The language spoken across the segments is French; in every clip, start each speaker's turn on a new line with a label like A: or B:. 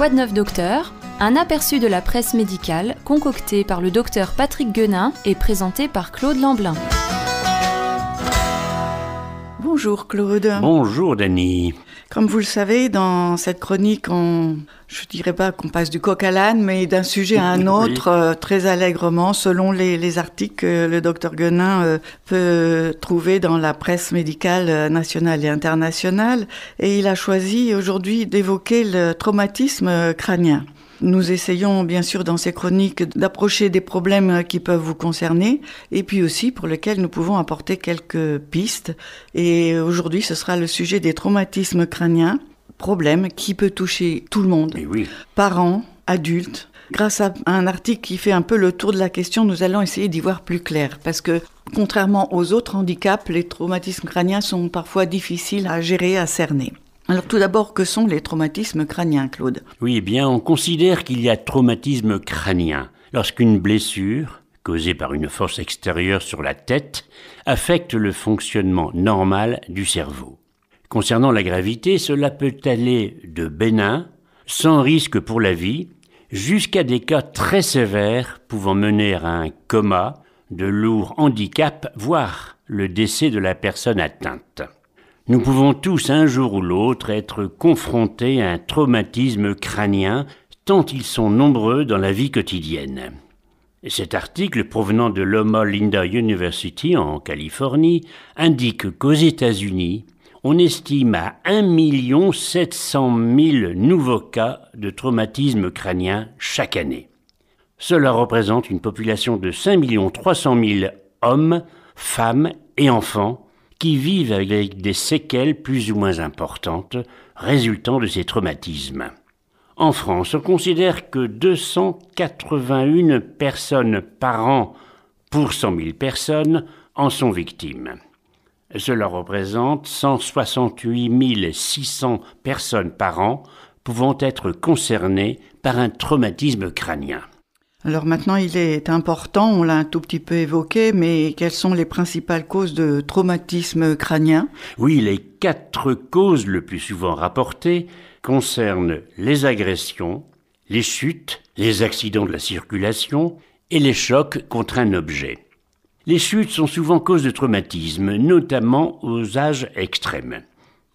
A: Quoi de neuf docteur? Un aperçu de la presse médicale concocté par le docteur Patrick Guenin et présenté par Claude Lamblin.
B: Bonjour Claude.
C: Bonjour Dany.
B: Comme vous le savez, dans cette chronique, on, je dirais pas qu'on passe du coq à l'âne, mais d'un sujet à un autre, euh, très allègrement, selon les, articles que le docteur Guenin euh, peut trouver dans la presse médicale euh, nationale et internationale. Et il a choisi aujourd'hui d'évoquer le traumatisme crânien. Nous essayons bien sûr dans ces chroniques d'approcher des problèmes qui peuvent vous concerner et puis aussi pour lesquels nous pouvons apporter quelques pistes. Et aujourd'hui, ce sera le sujet des traumatismes crâniens, problème qui peut toucher tout le monde,
C: oui.
B: parents, adultes. Grâce à un article qui fait un peu le tour de la question, nous allons essayer d'y voir plus clair parce que contrairement aux autres handicaps, les traumatismes crâniens sont parfois difficiles à gérer, à cerner. Alors tout d'abord, que sont les traumatismes crâniens, Claude?
C: Oui, eh bien, on considère qu'il y a traumatisme crânien lorsqu'une blessure, causée par une force extérieure sur la tête, affecte le fonctionnement normal du cerveau. Concernant la gravité, cela peut aller de bénin, sans risque pour la vie, jusqu'à des cas très sévères pouvant mener à un coma, de lourds handicaps, voire le décès de la personne atteinte. Nous pouvons tous un jour ou l'autre être confrontés à un traumatisme crânien, tant ils sont nombreux dans la vie quotidienne. Cet article provenant de Loma Linda University en Californie indique qu'aux États-Unis, on estime à 1 700 000 nouveaux cas de traumatisme crânien chaque année. Cela représente une population de 5 300 000 hommes, femmes et enfants qui vivent avec des séquelles plus ou moins importantes résultant de ces traumatismes. En France, on considère que 281 personnes par an pour 100 000 personnes en sont victimes. Cela représente 168 600 personnes par an pouvant être concernées par un traumatisme crânien.
B: Alors maintenant, il est important, on l'a un tout petit peu évoqué, mais quelles sont les principales causes de traumatisme crânien?
C: Oui, les quatre causes le plus souvent rapportées concernent les agressions, les chutes, les accidents de la circulation et les chocs contre un objet. Les chutes sont souvent cause de traumatisme, notamment aux âges extrêmes.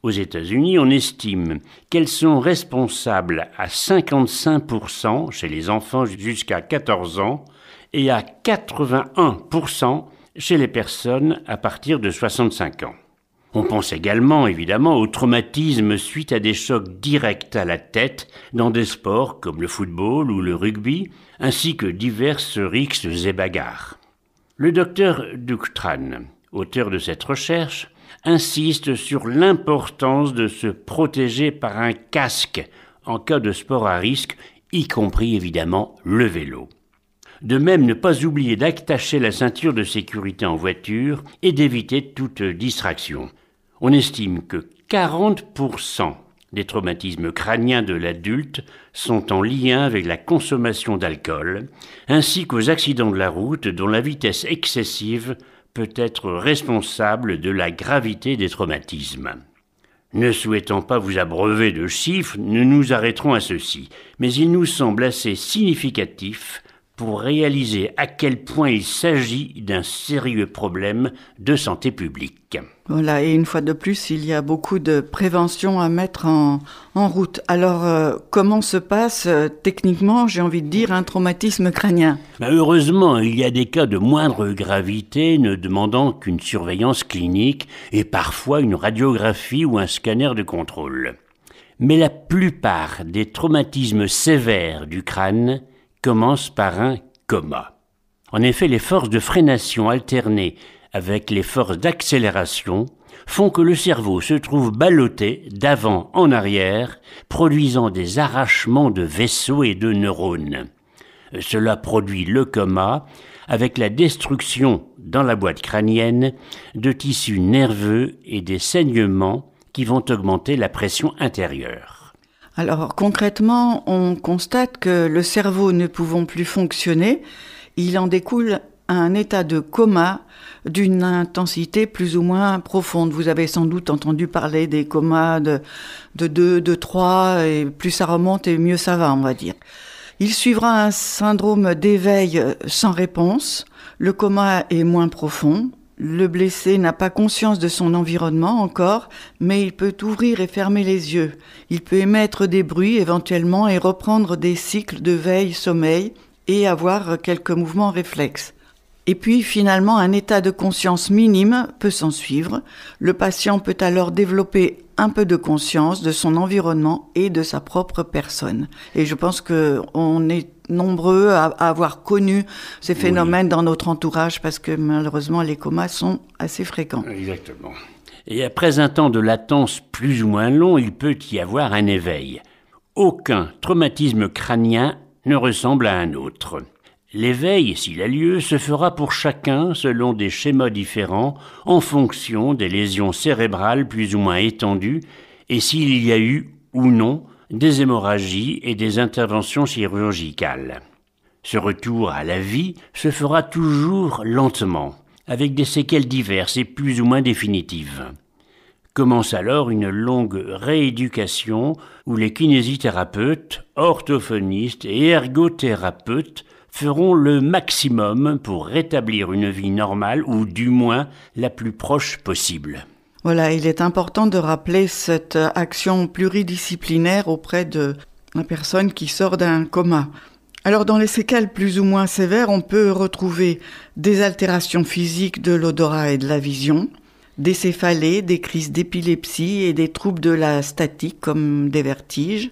C: Aux États-Unis, on estime qu'elles sont responsables à 55% chez les enfants jusqu'à 14 ans et à 81% chez les personnes à partir de 65 ans. On pense également évidemment au traumatisme suite à des chocs directs à la tête dans des sports comme le football ou le rugby, ainsi que diverses rixes et bagarres. Le docteur Ductran, auteur de cette recherche, insiste sur l'importance de se protéger par un casque en cas de sport à risque, y compris évidemment le vélo. De même, ne pas oublier d'attacher la ceinture de sécurité en voiture et d'éviter toute distraction. On estime que 40% des traumatismes crâniens de l'adulte sont en lien avec la consommation d'alcool, ainsi qu'aux accidents de la route dont la vitesse excessive peut être responsable de la gravité des traumatismes. Ne souhaitant pas vous abreuver de chiffres, nous nous arrêterons à ceci, mais il nous semble assez significatif pour réaliser à quel point il s'agit d'un sérieux problème de santé publique.
B: Voilà, et une fois de plus, il y a beaucoup de prévention à mettre en, route. Alors, euh, comment se passe euh, techniquement, j'ai envie de dire, un traumatisme crânien?
C: Ben, Heureusement, il y a des cas de moindre gravité ne demandant qu'une surveillance clinique et parfois une radiographie ou un scanner de contrôle. Mais la plupart des traumatismes sévères du crâne commence par un coma. En effet, les forces de freination alternées avec les forces d'accélération font que le cerveau se trouve ballotté d'avant en arrière, produisant des arrachements de vaisseaux et de neurones. Cela produit le coma avec la destruction dans la boîte crânienne de tissus nerveux et des saignements qui vont augmenter la pression intérieure.
B: Alors concrètement, on constate que le cerveau ne pouvant plus fonctionner, il en découle un état de coma d'une intensité plus ou moins profonde. Vous avez sans doute entendu parler des comas de, de 2, de 3, et plus ça remonte et mieux ça va, on va dire. Il suivra un syndrome d'éveil sans réponse. Le coma est moins profond. Le blessé n'a pas conscience de son environnement encore, mais il peut ouvrir et fermer les yeux. Il peut émettre des bruits éventuellement et reprendre des cycles de veille-sommeil et avoir quelques mouvements réflexes. Et puis finalement, un état de conscience minime peut s'en suivre. Le patient peut alors développer un peu de conscience de son environnement et de sa propre personne. Et je pense que on est nombreux à, avoir connu ces phénomènes dans notre entourage parce que malheureusement les comas sont assez fréquents.
C: Exactement. Et après un temps de latence plus ou moins long, il peut y avoir un éveil. Aucun traumatisme crânien ne ressemble à un autre. L'éveil, s'il a lieu, se fera pour chacun selon des schémas différents en fonction des lésions cérébrales plus ou moins étendues et s'il y a eu ou non des hémorragies et des interventions chirurgicales. Ce retour à la vie se fera toujours lentement, avec des séquelles diverses et plus ou moins définitives. Commence alors une longue rééducation où les kinésithérapeutes, orthophonistes et ergothérapeutes feront le maximum pour rétablir une vie normale ou du moins la plus proche possible.
B: Voilà, il est important de rappeler cette action pluridisciplinaire auprès de la personne qui sort d'un coma. Alors dans les séquelles plus ou moins sévères, on peut retrouver des altérations physiques de l'odorat et de la vision, des céphalées, des crises d'épilepsie et des troubles de la statique comme des vertiges,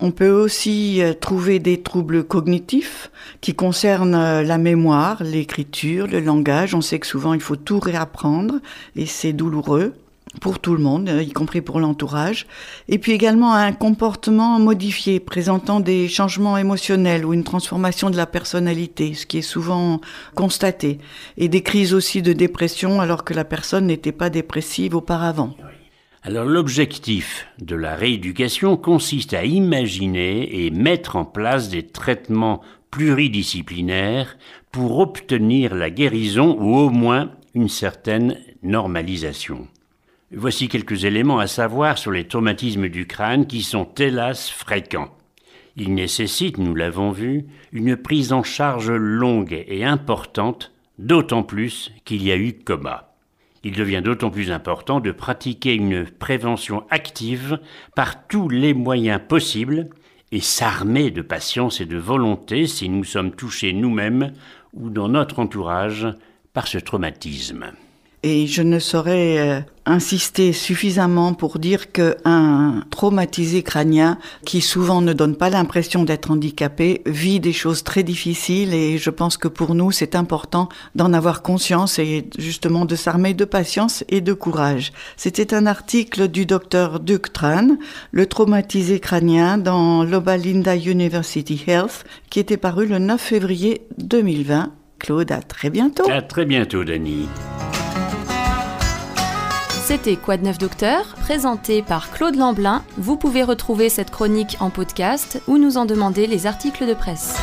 B: on peut aussi euh, trouver des troubles cognitifs qui concernent euh, la mémoire, l'écriture, le langage. On sait que souvent il faut tout réapprendre et c'est douloureux pour tout le monde, euh, y compris pour l'entourage. Et puis également un comportement modifié présentant des changements émotionnels ou une transformation de la personnalité, ce qui est souvent constaté. Et des crises aussi de dépression alors que la personne n'était pas dépressive auparavant.
C: Alors l'objectif de la rééducation consiste à imaginer et mettre en place des traitements pluridisciplinaires pour obtenir la guérison ou au moins une certaine normalisation. Voici quelques éléments à savoir sur les traumatismes du crâne qui sont hélas fréquents. Ils nécessitent, nous l'avons vu, une prise en charge longue et importante, d'autant plus qu'il y a eu coma. Il devient d'autant plus important de pratiquer une prévention active par tous les moyens possibles et s'armer de patience et de volonté si nous sommes touchés nous-mêmes ou dans notre entourage par ce traumatisme.
B: Et je ne saurais euh, insister suffisamment pour dire qu'un traumatisé crânien, qui souvent ne donne pas l'impression d'être handicapé, vit des choses très difficiles et je pense que pour nous, c'est important d'en avoir conscience et justement de s'armer de patience et de courage. C'était un article du docteur Duke Tran, le traumatisé crânien dans l'Obalinda University Health, qui était paru le 9 février 2020. Claude, à très bientôt.
C: À très bientôt, Dani.
A: C'était Quoi de neuf docteur, présenté par Claude Lamblin. Vous pouvez retrouver cette chronique en podcast ou nous en demander les articles de presse.